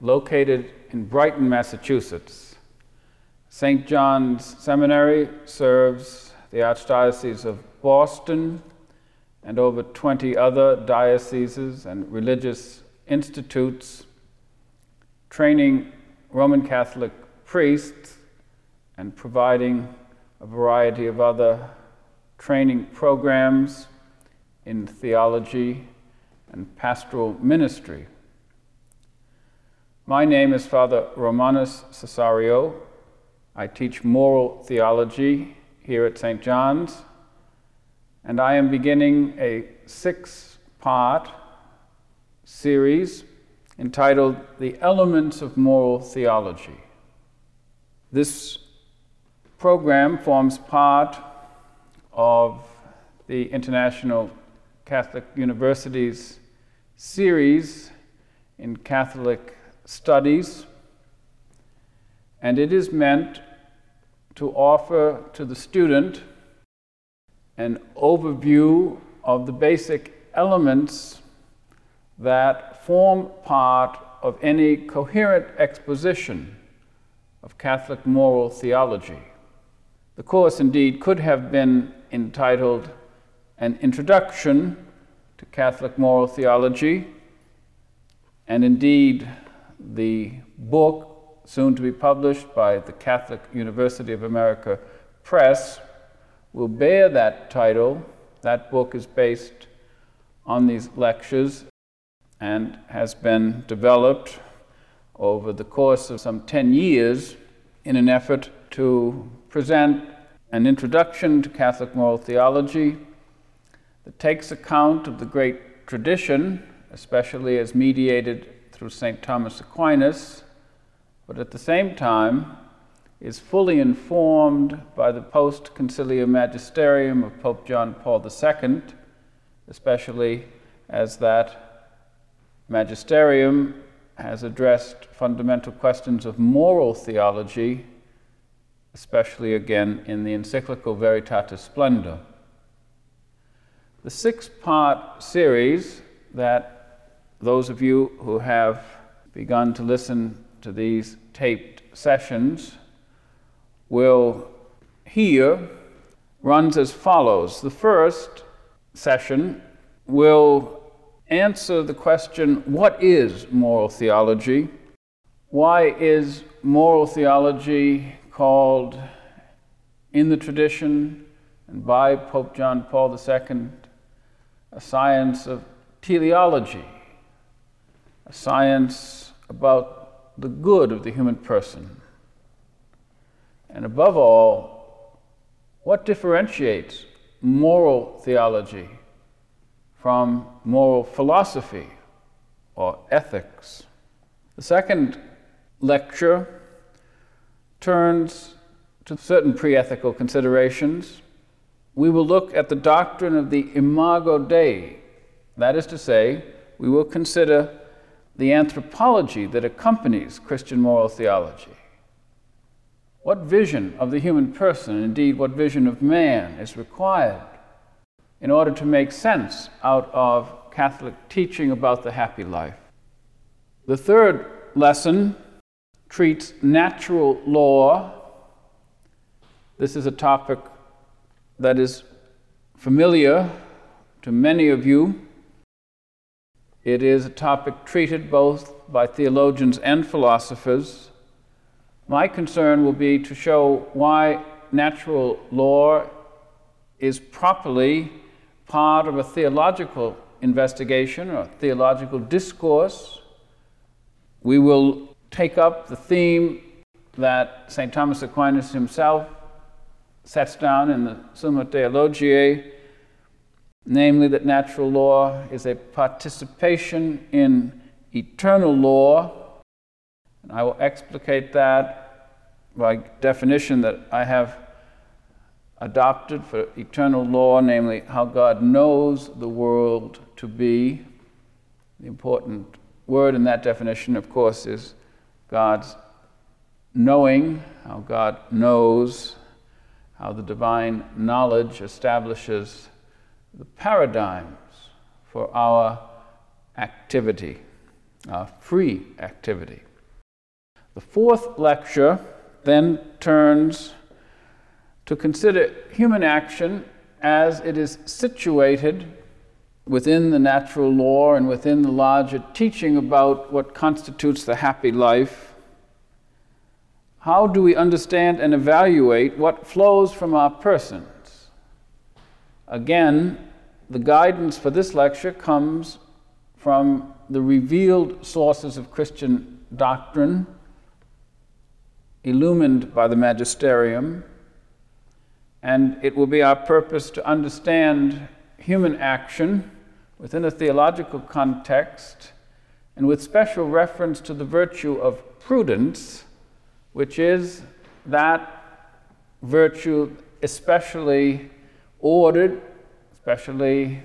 located in Brighton, Massachusetts. St. John's Seminary serves the Archdiocese of Boston and over 20 other dioceses and religious institutes, training Roman Catholic priests and providing a variety of other training programs in theology and pastoral ministry. My name is Father Romanus Cessario. I teach moral theology here at St. John's, and I am beginning a six part series entitled The Elements of Moral Theology. This program forms part of the International Catholic University's series in Catholic studies, and it is meant to offer to the student an overview of the basic elements that form part of any coherent exposition of Catholic moral theology. The course, indeed, could have been entitled An Introduction to Catholic moral theology. And indeed, the book, soon to be published by the Catholic University of America Press, will bear that title. That book is based on these lectures and has been developed over the course of some 10 years in an effort to present an introduction to Catholic moral theology that takes account of the great tradition, especially as mediated through St. Thomas Aquinas, but at the same time is fully informed by the post conciliar magisterium of Pope John Paul II, especially as that magisterium has addressed fundamental questions of moral theology, especially again in the encyclical Veritatis Splendor. The six part series that those of you who have begun to listen to these taped sessions will hear runs as follows. The first session will answer the question what is moral theology? Why is moral theology called in the tradition and by Pope John Paul II a science of teleology, a science about the good of the human person. And above all, what differentiates moral theology from moral philosophy or ethics? The second lecture turns to certain pre ethical considerations we will look at the doctrine of the imago Dei. That is to say, we will consider the anthropology that accompanies Christian moral theology. What vision of the human person, indeed, what vision of man, is required in order to make sense out of Catholic teaching about the happy life? The third lesson treats natural law. This is a topic that is familiar to many of you. It is a topic treated both by theologians and philosophers. My concern will be to show why natural law is properly part of a theological investigation or theological discourse. We will take up the theme that St. Thomas Aquinas himself sets down in the Summa Theologiae, namely that natural law is a participation in eternal law, And I will explicate that by definition that I have adopted for eternal law, namely how God knows the world to be. The important word in that definition, of course, is God's knowing, how God knows, how the divine knowledge establishes the paradigms for our activity, our free activity. The fourth lecture then turns to consider human action as it is situated within the natural law and within the larger teaching about what constitutes the happy life. How do we understand and evaluate what flows from our persons? Again, the guidance for this lecture comes from the revealed sources of Christian doctrine, illumined by the magisterium, and it will be our purpose to understand human action within a theological context and with special reference to the virtue of prudence, which is that virtue especially ordered specially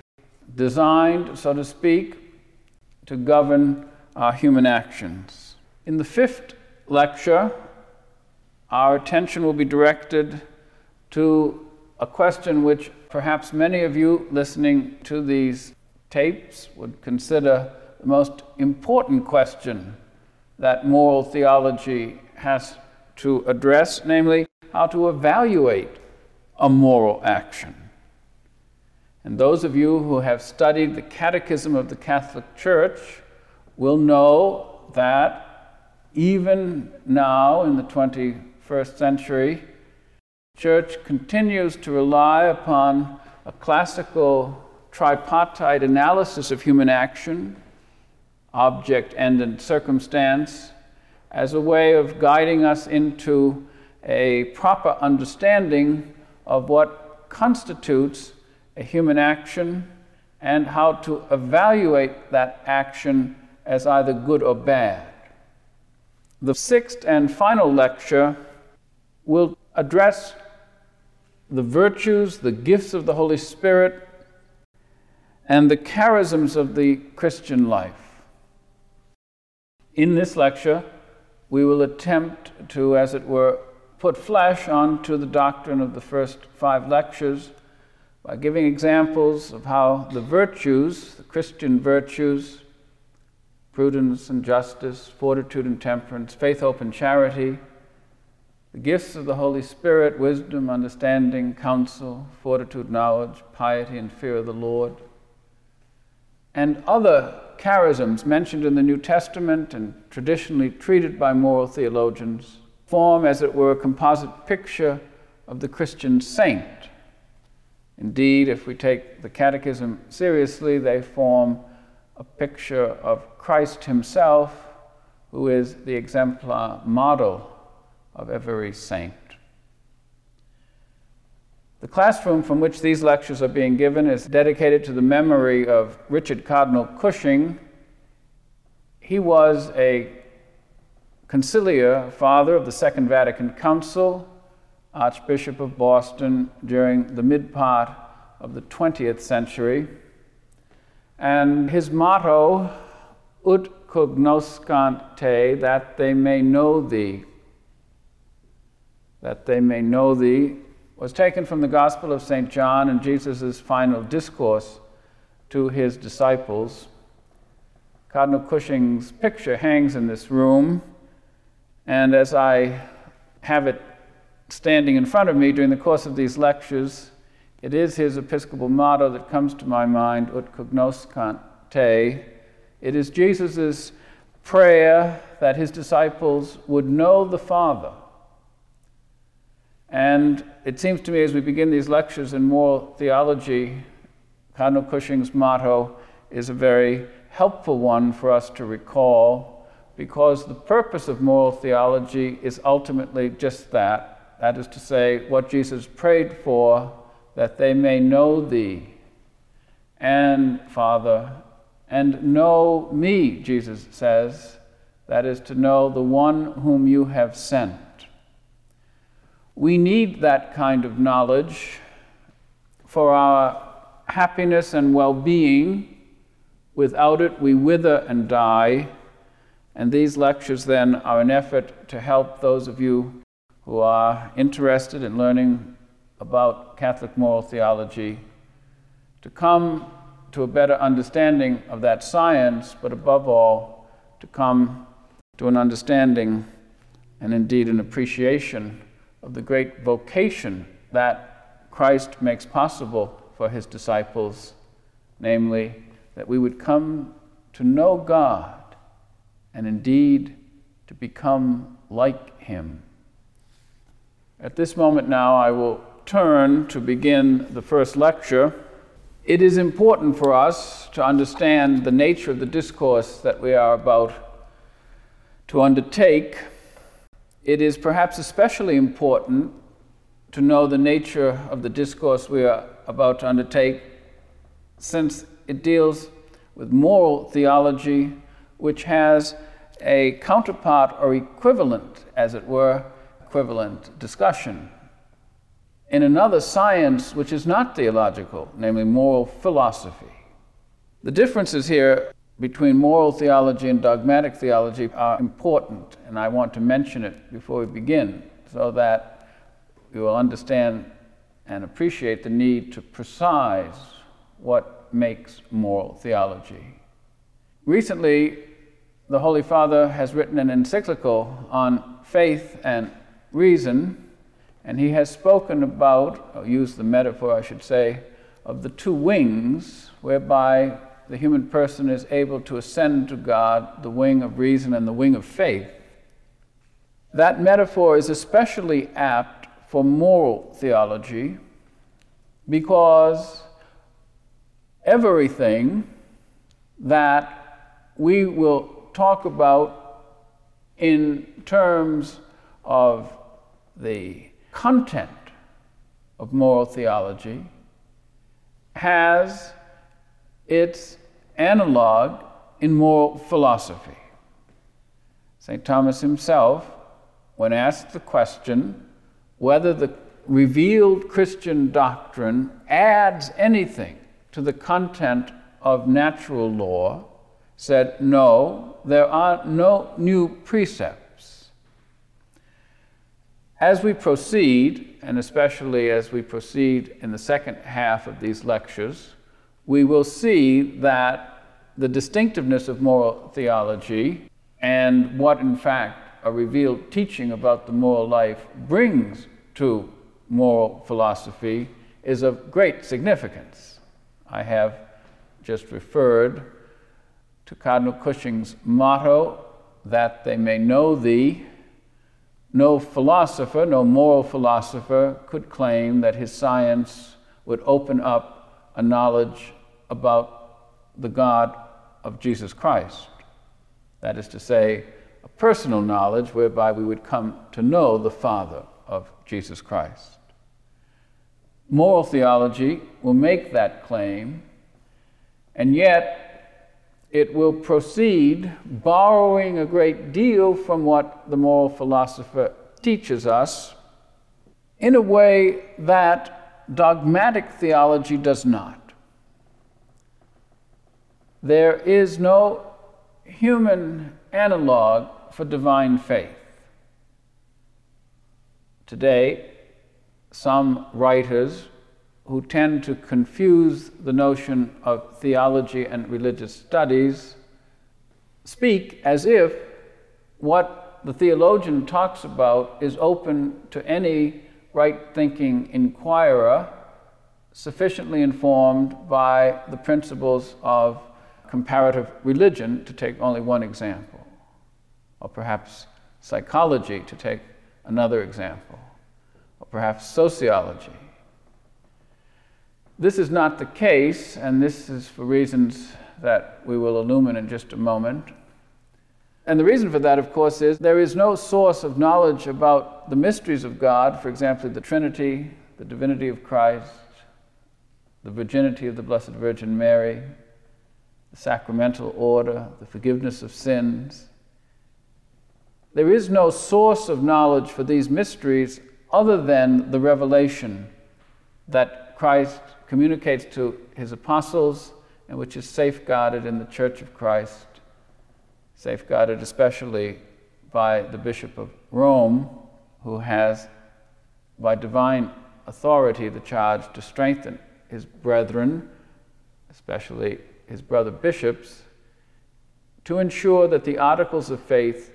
designed, so to speak, to govern our human actions. In the fifth lecture, our attention will be directed to a question which perhaps many of you listening to these tapes would consider the most important question that moral theology has to address, namely, how to evaluate a moral action. And those of you who have studied the Catechism of the Catholic Church will know that even now in the 21st century, Church continues to rely upon a classical tripartite analysis of human action, object, end, and circumstance, as a way of guiding us into a proper understanding of what constitutes a human action and how to evaluate that action as either good or bad. The sixth and final lecture will address the virtues, the gifts of the Holy Spirit, and the charisms of the Christian life. In this lecture, we will attempt to, as it were, put flesh onto the doctrine of the first five lectures by giving examples of how the virtues, the Christian virtues, prudence and justice, fortitude and temperance, faith, hope, and charity, the gifts of the Holy Spirit, wisdom, understanding, counsel, fortitude, knowledge, piety, and fear of the Lord, and other charisms mentioned in the New Testament and traditionally treated by moral theologians form, as it were, a composite picture of the Christian saint Indeed, if we take the Catechism seriously, they form a picture of Christ Himself, who is the exemplar model of every saint. The classroom from which these lectures are being given is dedicated to the memory of Richard Cardinal Cushing. He was a conciliar father of the Second Vatican Council Archbishop of Boston during the mid part of the 20th century. And his motto, ut cognoscant te, that they may know thee, that they may know thee, was taken from the Gospel of St. John and Jesus' final discourse to his disciples. Cardinal Cushing's picture hangs in this room, and as I have it standing in front of me during the course of these lectures, it is his Episcopal motto that comes to my mind, ut cognoscant te. It is Jesus' prayer that his disciples would know the Father. And it seems to me as we begin these lectures in moral theology, Cardinal Cushing's motto is a very helpful one for us to recall because the purpose of moral theology is ultimately just that that is to say, what Jesus prayed for, that they may know thee and Father, and know me, Jesus says, that is, to know the one whom you have sent. We need that kind of knowledge for our happiness and well being. Without it, we wither and die. And these lectures then are an effort to help those of you who are interested in learning about Catholic moral theology to come to a better understanding of that science, but above all, to come to an understanding and indeed an appreciation of the great vocation that Christ makes possible for his disciples, namely, that we would come to know God and indeed to become like him. At this moment now, I will turn to begin the first lecture. It is important for us to understand the nature of the discourse that we are about to undertake. It is perhaps especially important to know the nature of the discourse we are about to undertake, since it deals with moral theology, which has a counterpart or equivalent, as it were, equivalent discussion in another science which is not theological, namely moral philosophy. The differences here between moral theology and dogmatic theology are important, and I want to mention it before we begin so that we will understand and appreciate the need to precise what makes moral theology. Recently, the Holy Father has written an encyclical on faith and reason, and he has spoken about, or used the metaphor, I should say, of the two wings whereby the human person is able to ascend to God, the wing of reason and the wing of faith. That metaphor is especially apt for moral theology because everything that we will talk about in terms of the content of moral theology has its analog in moral philosophy. St. Thomas himself, when asked the question whether the revealed Christian doctrine adds anything to the content of natural law, said, No, there are no new precepts. As we proceed, and especially as we proceed in the second half of these lectures, we will see that the distinctiveness of moral theology and what, in fact, a revealed teaching about the moral life brings to moral philosophy is of great significance. I have just referred to Cardinal Cushing's motto that they may know thee. No philosopher, no moral philosopher could claim that his science would open up a knowledge about the God of Jesus Christ. That is to say, a personal knowledge whereby we would come to know the Father of Jesus Christ. Moral theology will make that claim, and yet it will proceed borrowing a great deal from what the moral philosopher teaches us in a way that dogmatic theology does not. There is no human analog for divine faith. Today, some writers who tend to confuse the notion of theology and religious studies speak as if what the theologian talks about is open to any right thinking inquirer sufficiently informed by the principles of comparative religion, to take only one example, or perhaps psychology, to take another example, or perhaps sociology. This is not the case, and this is for reasons that we will illumine in just a moment. And the reason for that, of course, is there is no source of knowledge about the mysteries of God, for example, the Trinity, the divinity of Christ, the virginity of the Blessed Virgin Mary, the sacramental order, the forgiveness of sins, there is no source of knowledge for these mysteries other than the revelation Christ communicates to his apostles and which is safeguarded in the Church of Christ, safeguarded especially by the Bishop of Rome, who has, by divine authority, the charge to strengthen his brethren, especially his brother bishops, to ensure that the articles of faith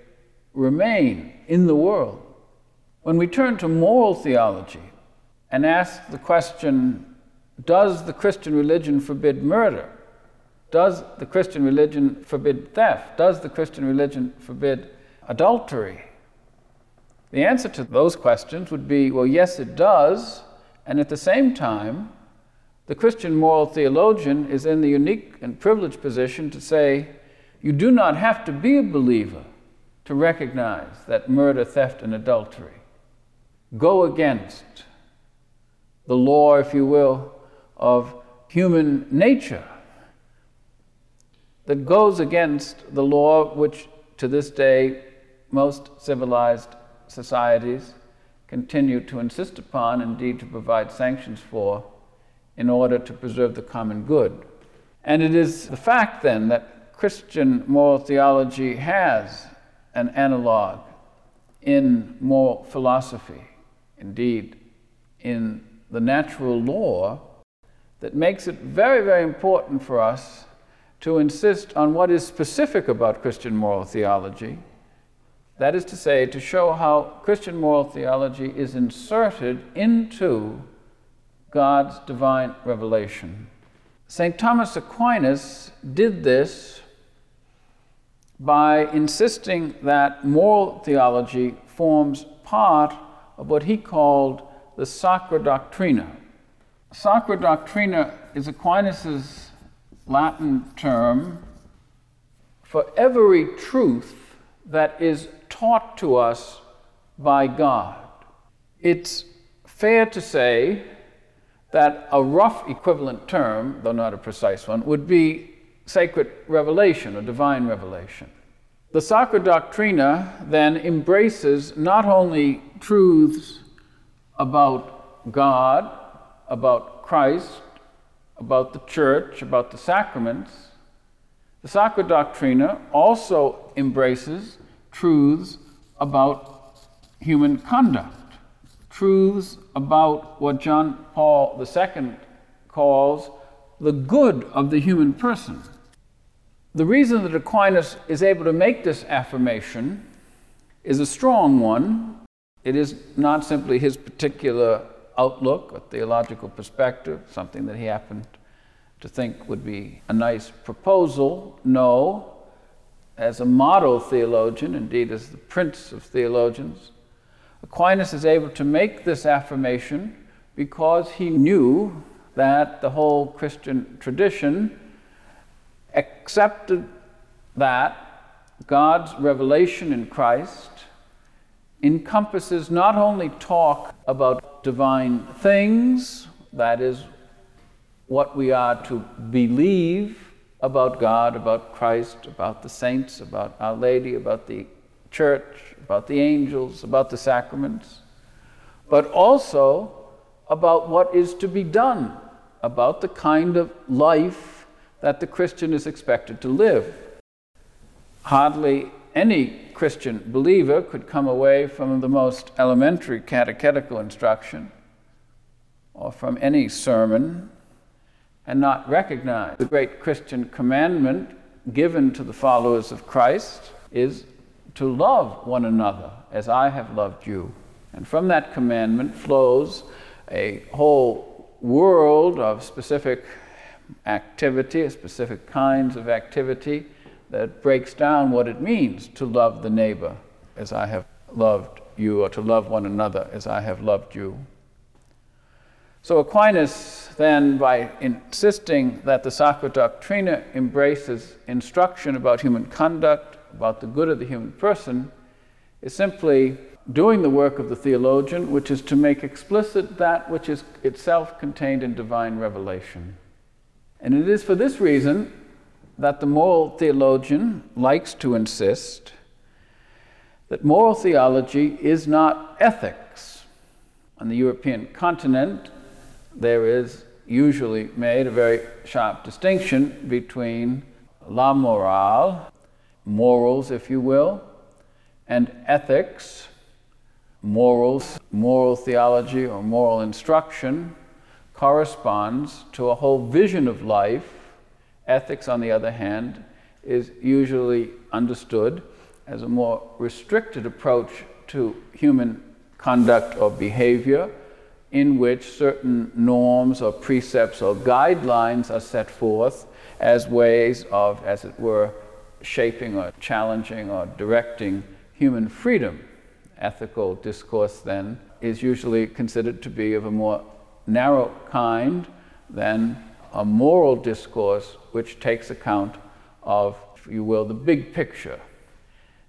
remain in the world. When we turn to moral theology and ask the question, does the Christian religion forbid murder? Does the Christian religion forbid theft? Does the Christian religion forbid adultery? The answer to those questions would be well, yes, it does. And at the same time, the Christian moral theologian is in the unique and privileged position to say, you do not have to be a believer to recognize that murder, theft, and adultery go against the law, if you will, of human nature, that goes against the law which to this day most civilized societies continue to insist upon, indeed to provide sanctions for, in order to preserve the common good. And it is the fact then that Christian moral theology has an analog in moral philosophy, indeed, in the natural law, that makes it very, very important for us to insist on what is specific about Christian moral theology. That is to say, to show how Christian moral theology is inserted into God's divine revelation. St. Thomas Aquinas did this by insisting that moral theology forms part of what he called the Sacra Doctrina. Sacra Doctrina is Aquinas' Latin term for every truth that is taught to us by God. It's fair to say that a rough equivalent term, though not a precise one, would be sacred revelation or divine revelation. The Sacra Doctrina then embraces not only truths about God, about Christ, about the church, about the sacraments, the Sacra Doctrina also embraces truths about human conduct truths about what John Paul II calls the good of the human person. The reason that Aquinas is able to make this affirmation is a strong one. It is not simply his particular outlook or theological perspective, something that he happened to think would be a nice proposal. No, as a model theologian, indeed as the prince of theologians, Aquinas is able to make this affirmation because he knew that the whole Christian tradition accepted that God's revelation in Christ encompasses not only talk about divine things, that is, what we are to believe about God, about Christ, about the saints, about Our Lady, about the church, about the angels, about the sacraments, but also about what is to be done, about the kind of life that the Christian is expected to live. Hardly any Christian believer could come away from the most elementary catechetical instruction or from any sermon and not recognize the great Christian commandment given to the followers of Christ is to love one another as I have loved you. And from that commandment flows a whole world of specific activity, specific kinds of activity that breaks down what it means to love the neighbor as I have loved you, or to love one another as I have loved you. So Aquinas, then, by insisting that the Sacra Doctrina embraces instruction about human conduct, about the good of the human person is simply doing the work of the theologian, which is to make explicit that which is itself contained in divine revelation. And it is for this reason that the moral theologian likes to insist that moral theology is not ethics. On the European continent, there is usually made a very sharp distinction between la morale, morals, if you will, and ethics, morals, moral theology, or moral instruction, corresponds to a whole vision of life. Ethics, on the other hand, is usually understood as a more restricted approach to human conduct or behavior in which certain norms or precepts or guidelines are set forth as ways of, as it were, shaping or challenging or directing human freedom. Ethical discourse, then, is usually considered to be of a more narrow kind than a moral discourse which takes account of, if you will, the big picture.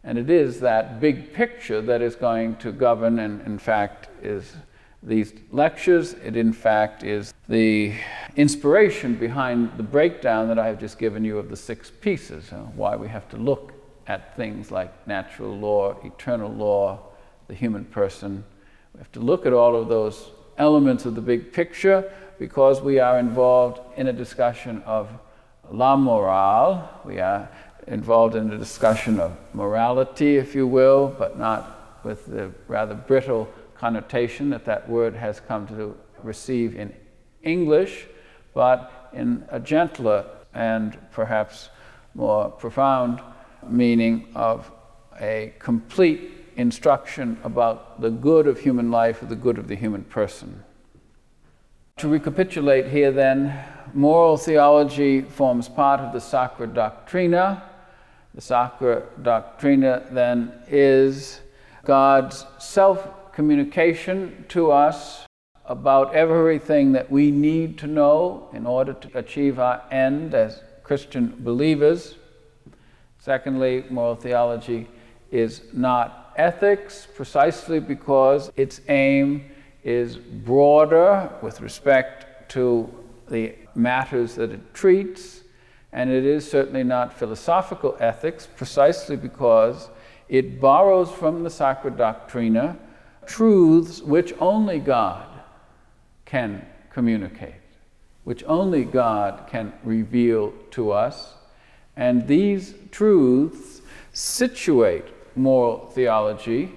And it is that big picture that is going to govern, and in fact, is these lectures. It, in fact, is the inspiration behind the breakdown that I have just given you of the six pieces, uh, why we have to look at things like natural law, eternal law, the human person. We have to look at all of those elements of the big picture because we are involved in a discussion of la morale. We are involved in a discussion of morality, if you will, but not with the rather brittle connotation that that word has come to receive in English, but in a gentler and perhaps more profound meaning of a complete instruction about the good of human life, or the good of the human person. To recapitulate here, then, moral theology forms part of the Sacra Doctrina. The Sacra Doctrina, then, is God's self communication to us about everything that we need to know in order to achieve our end as Christian believers. Secondly, moral theology is not ethics precisely because its aim is broader with respect to the matters that it treats, and it is certainly not philosophical ethics precisely because it borrows from the Sacra Doctrina truths which only God can communicate, which only God can reveal to us. And these truths situate moral theology,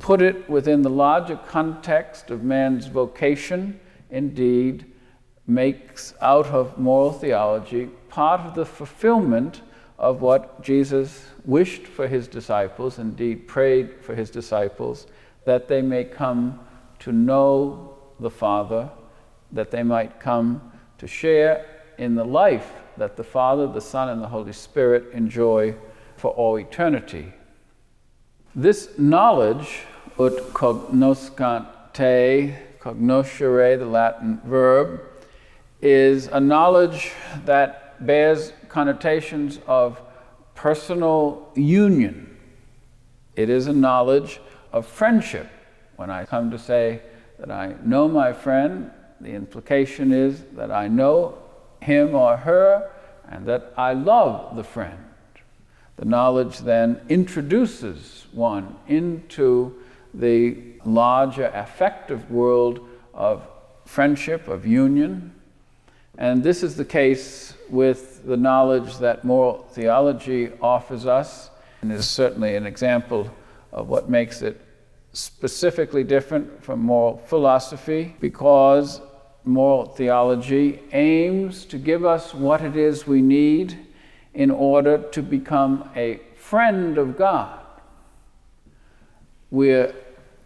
put it within the larger context of man's vocation, indeed, makes out of moral theology part of the fulfillment of what Jesus wished for his disciples, indeed, prayed for his disciples, that they may come to know the Father, that they might come to share in the life that the Father, the Son, and the Holy Spirit enjoy for all eternity. This knowledge, ut cognoscante, cognoscere, the Latin verb, is a knowledge that bears connotations of personal union. It is a knowledge of friendship. When I come to say that I know my friend, the implication is that I know him or her and that I love the friend. The knowledge then introduces one into the larger affective world of friendship, of union. And this is the case with the knowledge that moral theology offers us, and is certainly an example of what makes it specifically different from moral philosophy because moral theology aims to give us what it is we need in order to become a friend of God. We're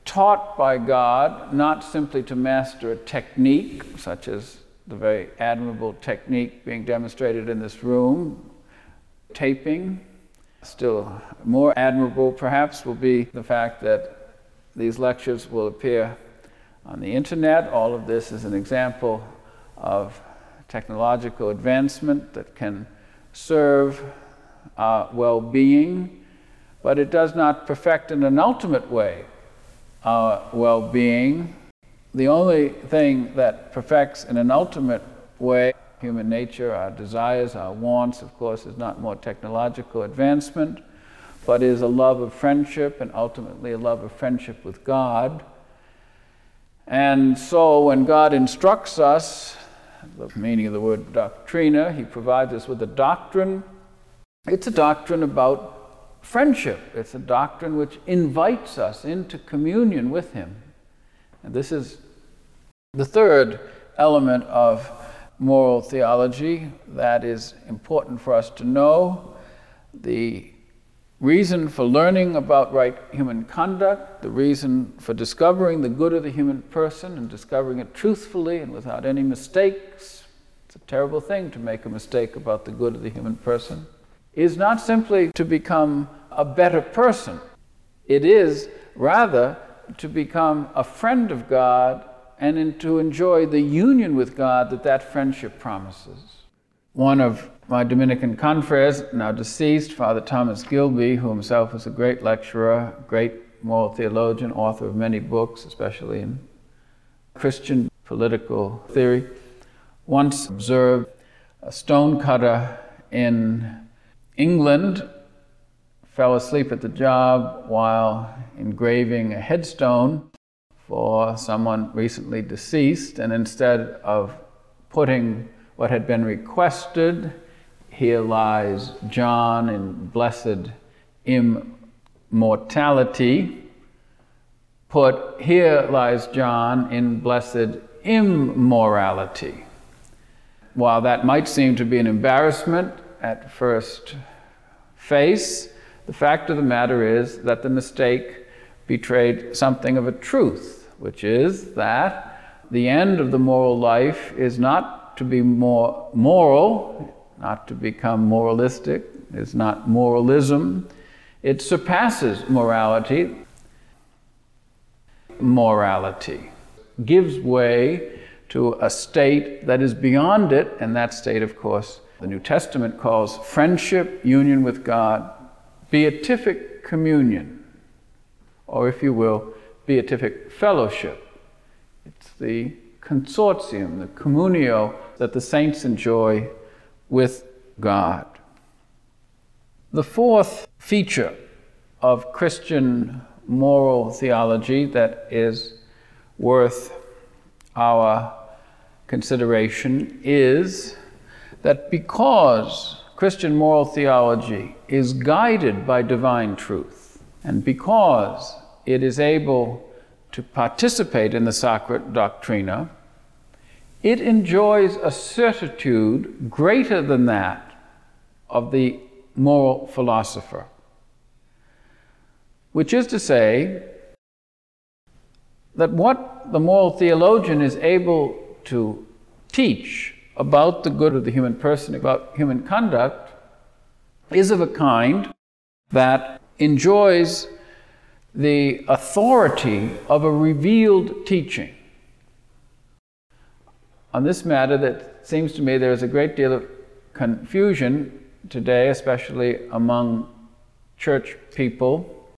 taught by God not simply to master a technique, such as the very admirable technique being demonstrated in this room, taping. Still more admirable, perhaps, will be the fact that these lectures will appear on the internet. All of this is an example of technological advancement that can serve our well being, but it does not perfect in an ultimate way our well being. The only thing that perfects in an ultimate way human nature, our desires, our wants, of course, is not more technological advancement, but is a love of friendship and ultimately a love of friendship with God. And so when God instructs us, the meaning of the word doctrina, He provides us with a doctrine. It's a doctrine about friendship, it's a doctrine which invites us into communion with Him. And this is the third element of moral theology that is important for us to know. The reason for learning about right human conduct, the reason for discovering the good of the human person and discovering it truthfully and without any mistakes. It's a terrible thing to make a mistake about the good of the human person. Is not simply to become a better person, it is rather to become a friend of God and to enjoy the union with God that that friendship promises. One of my Dominican confreres, now deceased, Father Thomas Gilby, who himself was a great lecturer, great moral theologian, author of many books, especially in Christian political theory, once observed a stonecutter in England fell asleep at the job while engraving a headstone for someone recently deceased, and instead of putting what had been requested, here lies John in blessed immortality. Put, here lies John in blessed immorality. While that might seem to be an embarrassment at first face, the fact of the matter is that the mistake betrayed something of a truth, which is that the end of the moral life is not to be more moral, not to become moralistic, It's not moralism. It surpasses morality. Morality gives way to a state that is beyond it, and that state, of course, the New Testament calls friendship, union with God, beatific communion, or if you will, beatific fellowship. It's the consortium, the communio that the saints enjoy with God. The fourth feature of Christian moral theology that is worth our consideration is that because Christian moral theology is guided by divine truth, and because it is able to participate in the Sacra Doctrina, it enjoys a certitude greater than that of the moral philosopher. Which is to say, that what the moral theologian is able to teach about the good of the human person, about human conduct, is of a kind that enjoys the authority of a revealed teaching on this matter that seems to me there is a great deal of confusion today, especially among church people.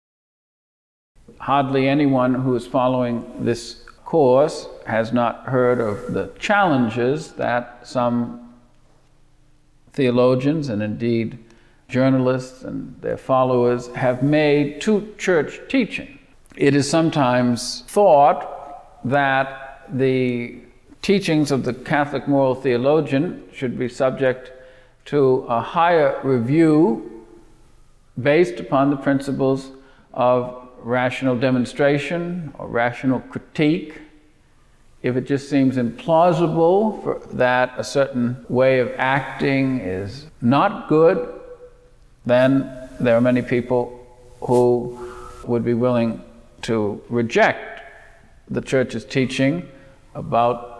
Hardly anyone who is following this course has not heard of the challenges that some theologians and indeed journalists and their followers have made to church teaching. It is sometimes thought that the teachings of the Catholic moral theologian should be subject to a higher review based upon the principles of rational demonstration or rational critique. If it just seems implausible that a certain way of acting is not good, then there are many people who would be willing to reject the church's teaching about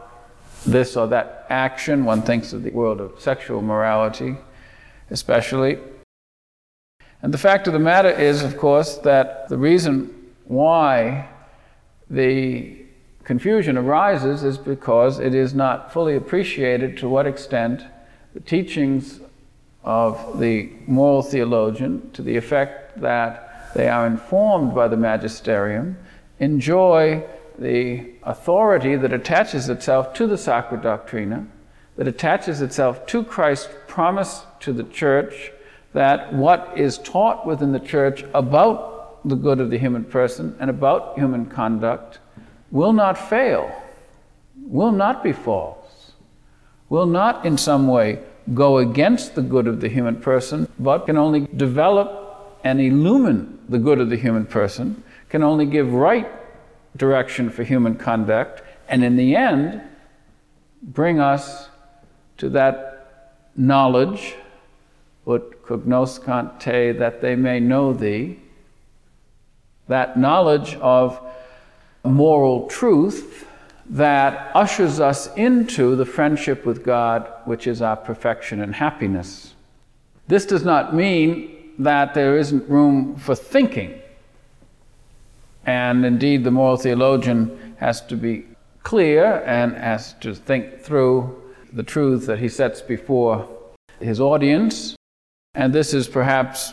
this or that action. One thinks of the world of sexual morality, especially. And the fact of the matter is, of course, that the reason why the confusion arises is because it is not fully appreciated to what extent the teachings of the moral theologian, to the effect that they are informed by the magisterium, enjoy the authority that attaches itself to the Sacra Doctrina, that attaches itself to Christ's promise to the church that what is taught within the church about the good of the human person and about human conduct will not fail, will not be false, will not in some way go against the good of the human person, but can only develop and illumine the good of the human person, can only give right direction for human conduct, and in the end, bring us to that knowledge, ut cognoscant te, that they may know thee, that knowledge of moral truth that ushers us into the friendship with God, which is our perfection and happiness. This does not mean that there isn't room for thinking. And indeed, the moral theologian has to be clear and has to think through the truth that he sets before his audience. And this is perhaps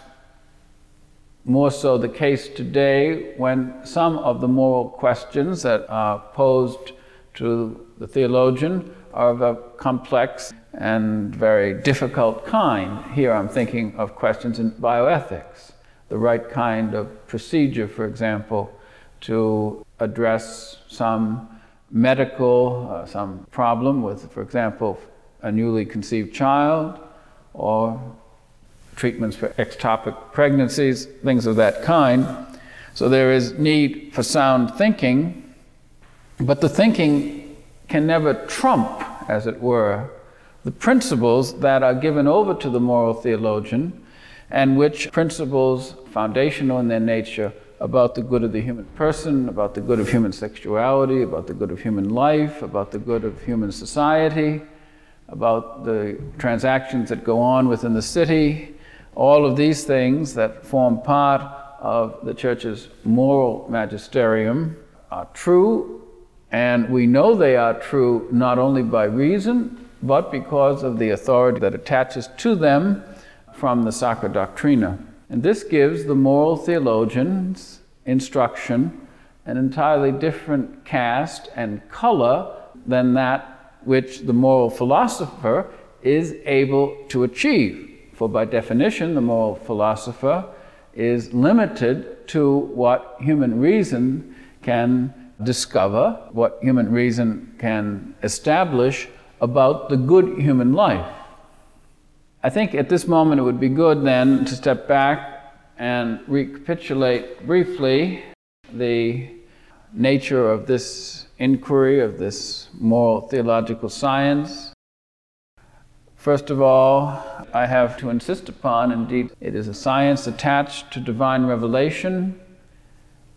more so the case today when some of the moral questions that are posed to the theologian are of a complex and very difficult kind. Here I'm thinking of questions in bioethics, the right kind of procedure, for example, to address some medical, uh, some problem with, for example, a newly conceived child or treatments for ectopic pregnancies, things of that kind. So there is need for sound thinking, but the thinking can never trump, as it were, the principles that are given over to the moral theologian, and which principles, foundational in their nature, about the good of the human person, about the good of human sexuality, about the good of human life, about the good of human society, about the transactions that go on within the city, all of these things that form part of the church's moral magisterium are true, and we know they are true not only by reason, but because of the authority that attaches to them from the Sacra Doctrina. And this gives the moral theologian's instruction an entirely different cast and color than that which the moral philosopher is able to achieve. For by definition, the moral philosopher is limited to what human reason can discover, what human reason can establish about the good human life. I think at this moment it would be good then to step back and recapitulate briefly the nature of this inquiry, of this moral theological science. First of all, I have to insist upon, indeed, it is a science attached to divine revelation.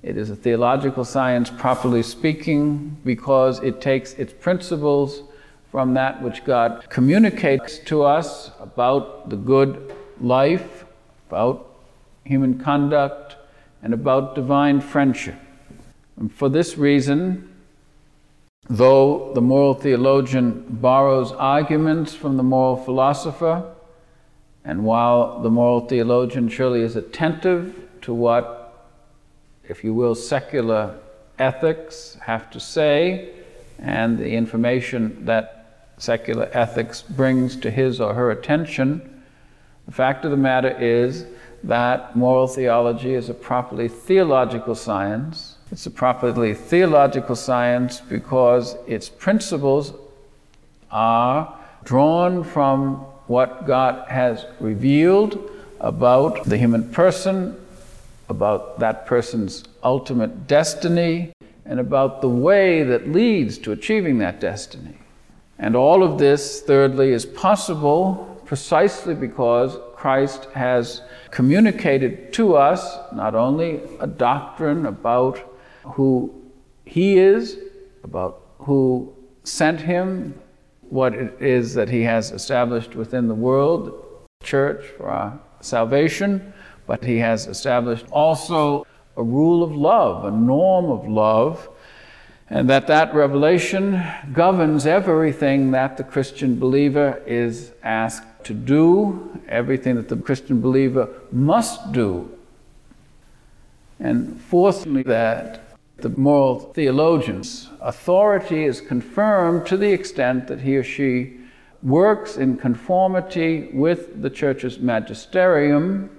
It is a theological science, properly speaking, because it takes its principles from that which God communicates to us about the good life, about human conduct, and about divine friendship. And for this reason, Though the moral theologian borrows arguments from the moral philosopher, and while the moral theologian surely is attentive to what, if you will, secular ethics have to say, and the information that secular ethics brings to his or her attention, the fact of the matter is that moral theology is a properly theological science it's a properly theological science because its principles are drawn from what God has revealed about the human person, about that person's ultimate destiny, and about the way that leads to achieving that destiny. And all of this, thirdly, is possible precisely because Christ has communicated to us not only a doctrine about who he is, about who sent him, what it is that he has established within the world, church for our salvation, but he has established also a rule of love, a norm of love, and that that revelation governs everything that the Christian believer is asked to do, everything that the Christian believer must do. And fourthly, that the moral theologian's authority is confirmed to the extent that he or she works in conformity with the church's magisterium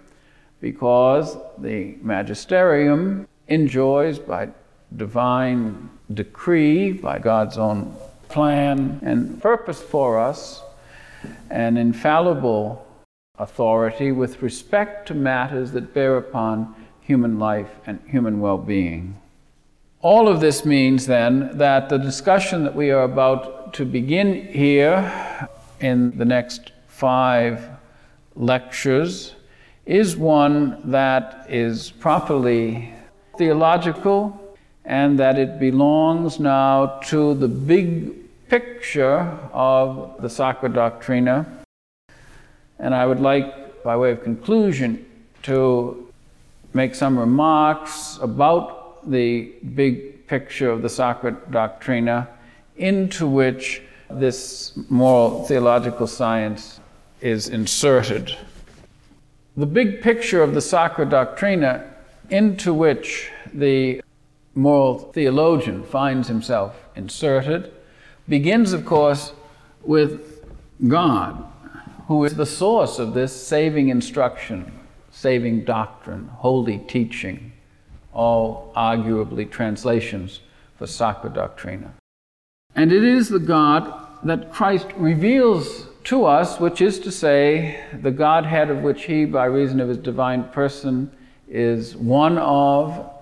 because the magisterium enjoys by divine decree, by God's own plan and purpose for us, an infallible authority with respect to matters that bear upon human life and human well being. All of this means then that the discussion that we are about to begin here in the next five lectures is one that is properly theological and that it belongs now to the big picture of the Sacra Doctrina. And I would like, by way of conclusion, to make some remarks about the big picture of the Sacra Doctrina into which this moral theological science is inserted. The big picture of the Sacra Doctrina into which the moral theologian finds himself inserted begins, of course, with God, who is the source of this saving instruction, saving doctrine, holy teaching, all arguably translations for Sacra Doctrina. And it is the God that Christ reveals to us, which is to say, the Godhead of which he, by reason of his divine person, is one of.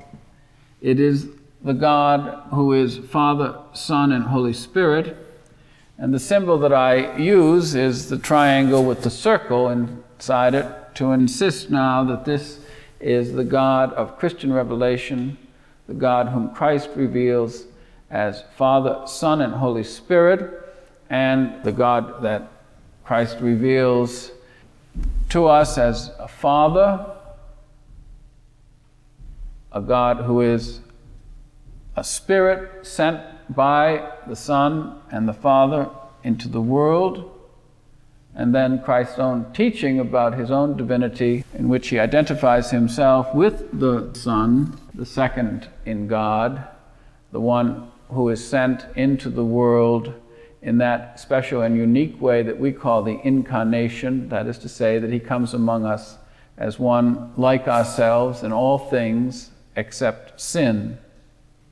It is the God who is Father, Son, and Holy Spirit. And the symbol that I use is the triangle with the circle inside it to insist now that this is the God of Christian revelation, the God whom Christ reveals as Father, Son, and Holy Spirit, and the God that Christ reveals to us as a Father, a God who is a Spirit sent by the Son and the Father into the world, and then Christ's own teaching about his own divinity, in which he identifies himself with the Son, the second in God, the one who is sent into the world in that special and unique way that we call the incarnation, that is to say, that he comes among us as one like ourselves in all things except sin.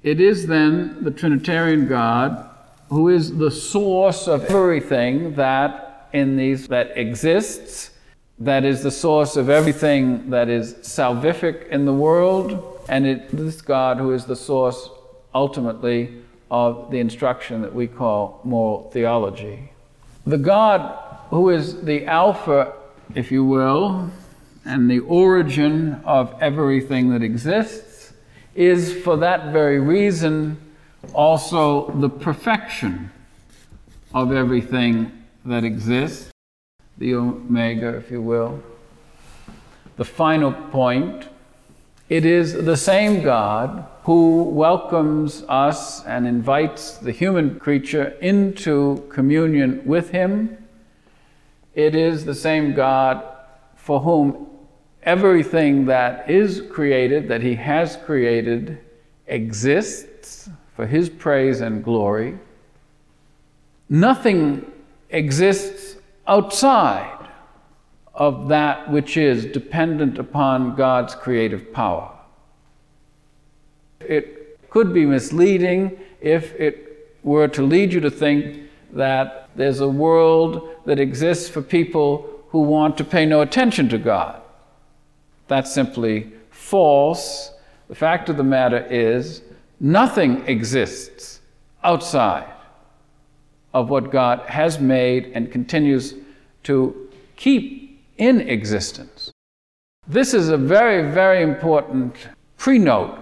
It is then the Trinitarian God who is the source of everything that in these that exists, that is the source of everything that is salvific in the world, and it this God who is the source ultimately of the instruction that we call moral theology. The God who is the Alpha, if you will, and the origin of everything that exists, is for that very reason also the perfection of everything that exists, the Omega, if you will. The final point it is the same God who welcomes us and invites the human creature into communion with Him. It is the same God for whom everything that is created, that He has created, exists for His praise and glory. Nothing exists outside of that which is dependent upon God's creative power. It could be misleading if it were to lead you to think that there's a world that exists for people who want to pay no attention to God. That's simply false. The fact of the matter is, nothing exists outside of what God has made and continues to keep in existence. This is a very, very important prenote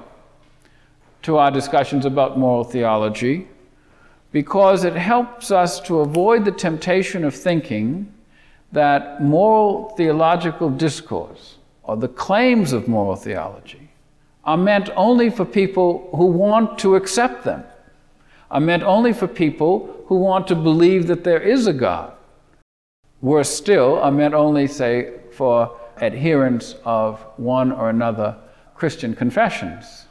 to our discussions about moral theology because it helps us to avoid the temptation of thinking that moral theological discourse or the claims of moral theology are meant only for people who want to accept them, are meant only for people who want to believe that there is a God. Worse still, are meant only, say, for adherents of one or another Christian confessions.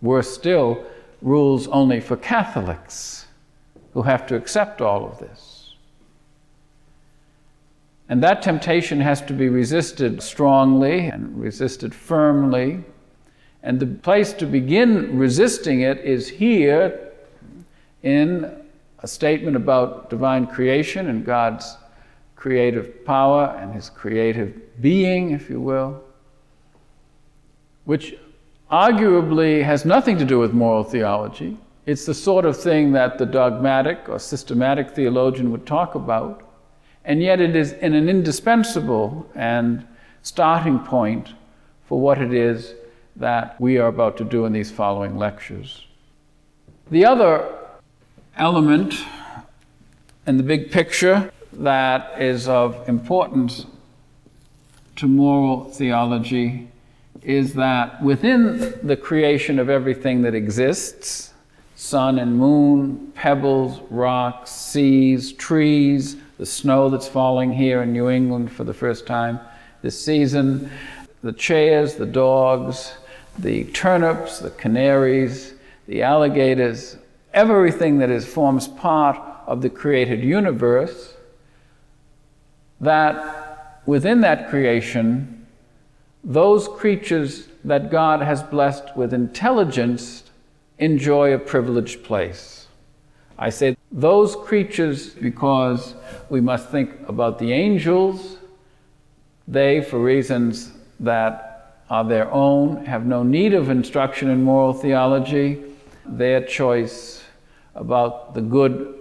Worse still, rules only for Catholics who have to accept all of this. And that temptation has to be resisted strongly and resisted firmly. And the place to begin resisting it is here in a statement about divine creation and God's creative power and his creative being, if you will, which arguably has nothing to do with moral theology. It's the sort of thing that the dogmatic or systematic theologian would talk about, and yet it is an indispensable and starting point for what it is that we are about to do in these following lectures. The other element in the big picture that is of importance to moral theology is that within the creation of everything that exists sun and moon, pebbles, rocks, seas, trees, the snow that's falling here in New England for the first time this season, the chairs, the dogs, the turnips, the canaries, the alligators, everything that is, forms part of the created universe, that within that creation, those creatures that God has blessed with intelligence enjoy a privileged place. I say those creatures because we must think about the angels. They, for reasons that are their own, have no need of instruction in moral theology. Their choice about the good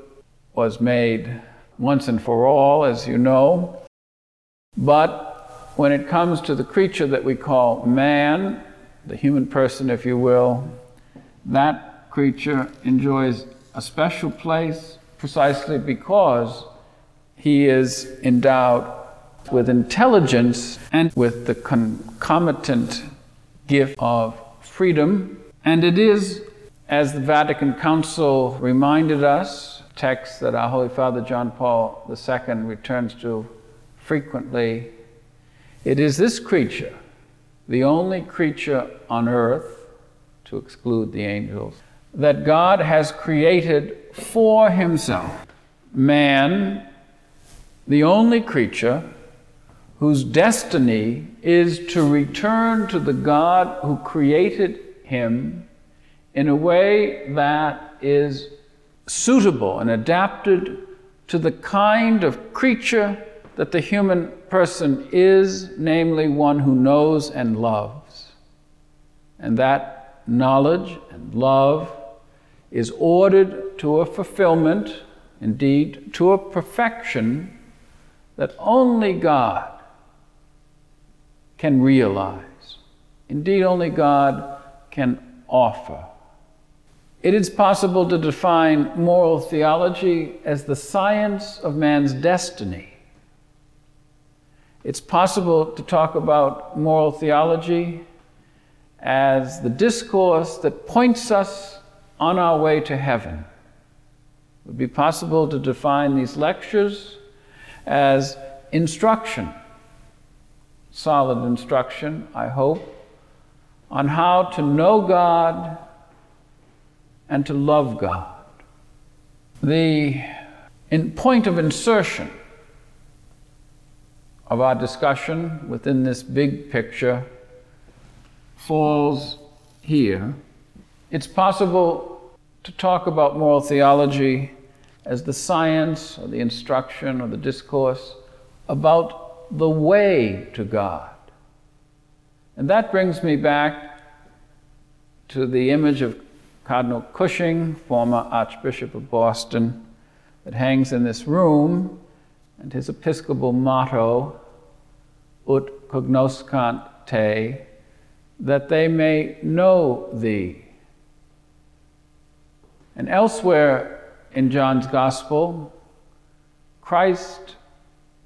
was made once and for all, as you know. But when it comes to the creature that we call man, the human person, if you will, that creature enjoys a special place precisely because he is endowed with intelligence and with the concomitant gift of freedom. And it is, as the Vatican Council reminded us, text that our Holy Father John Paul II returns to frequently it is this creature, the only creature on earth, to exclude the angels, that God has created for himself. Man, the only creature whose destiny is to return to the God who created him in a way that is suitable and adapted to the kind of creature that the human person is, namely one who knows and loves. And that knowledge and love is ordered to a fulfillment, indeed, to a perfection that only God can realize. Indeed, only God can offer. It is possible to define moral theology as the science of man's destiny it's possible to talk about moral theology as the discourse that points us on our way to heaven. It would be possible to define these lectures as instruction, solid instruction, I hope, on how to know God and to love God. The in point of insertion of our discussion within this big picture falls here. It's possible to talk about moral theology as the science or the instruction or the discourse about the way to God. And that brings me back to the image of Cardinal Cushing, former Archbishop of Boston, that hangs in this room and his Episcopal motto, Ut cognoscant te, that they may know thee. And elsewhere in John's Gospel, Christ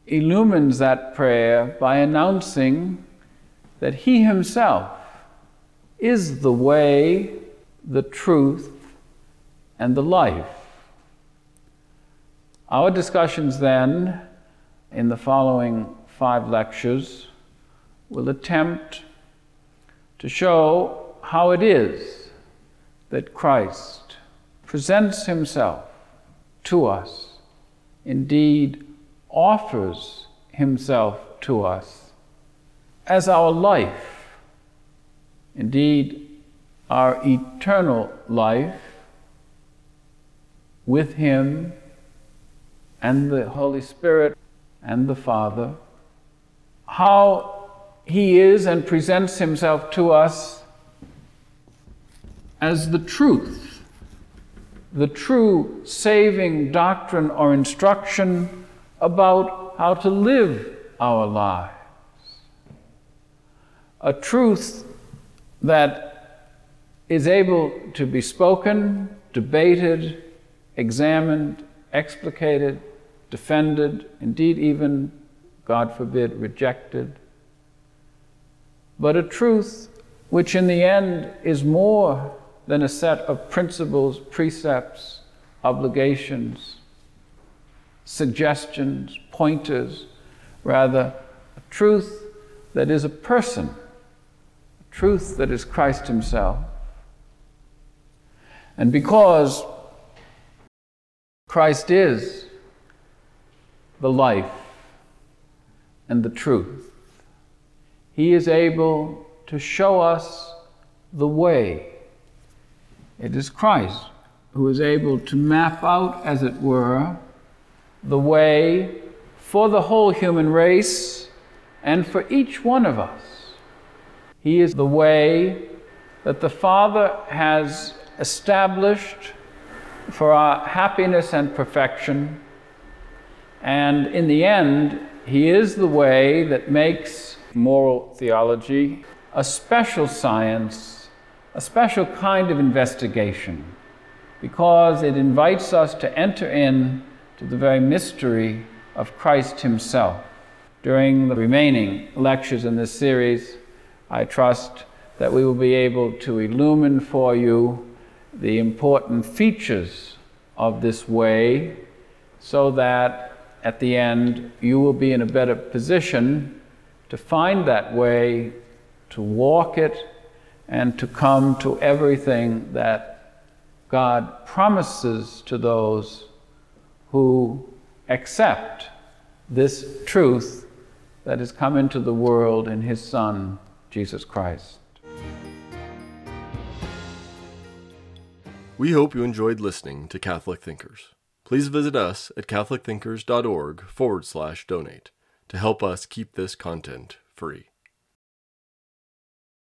illumines that prayer by announcing that he himself is the way, the truth, and the life. Our discussions then, in the following five lectures, will attempt to show how it is that Christ presents himself to us, indeed, offers himself to us as our life, indeed, our eternal life with him and the Holy Spirit and the Father, how he is and presents himself to us as the truth, the true saving doctrine or instruction about how to live our lives. A truth that is able to be spoken, debated, examined, explicated, defended, indeed, even, God forbid, rejected. But a truth which, in the end, is more than a set of principles, precepts, obligations, suggestions, pointers, rather, a truth that is a person, a truth that is Christ Himself. And because Christ is the life and the truth, He is able to show us the way. It is Christ who is able to map out, as it were, the way for the whole human race and for each one of us. He is the way that the Father has established for our happiness and perfection. And in the end, He is the way that makes moral theology a special science, a special kind of investigation, because it invites us to enter in to the very mystery of Christ Himself. During the remaining lectures in this series, I trust that we will be able to illumine for you the important features of this way so that at the end you will be in a better position to find that way, to walk it, and to come to everything that God promises to those who accept this truth that has come into the world in His Son, Jesus Christ. We hope you enjoyed listening to Catholic Thinkers. Please visit us at catholicthinkers.org forward slash donate to help us keep this content free.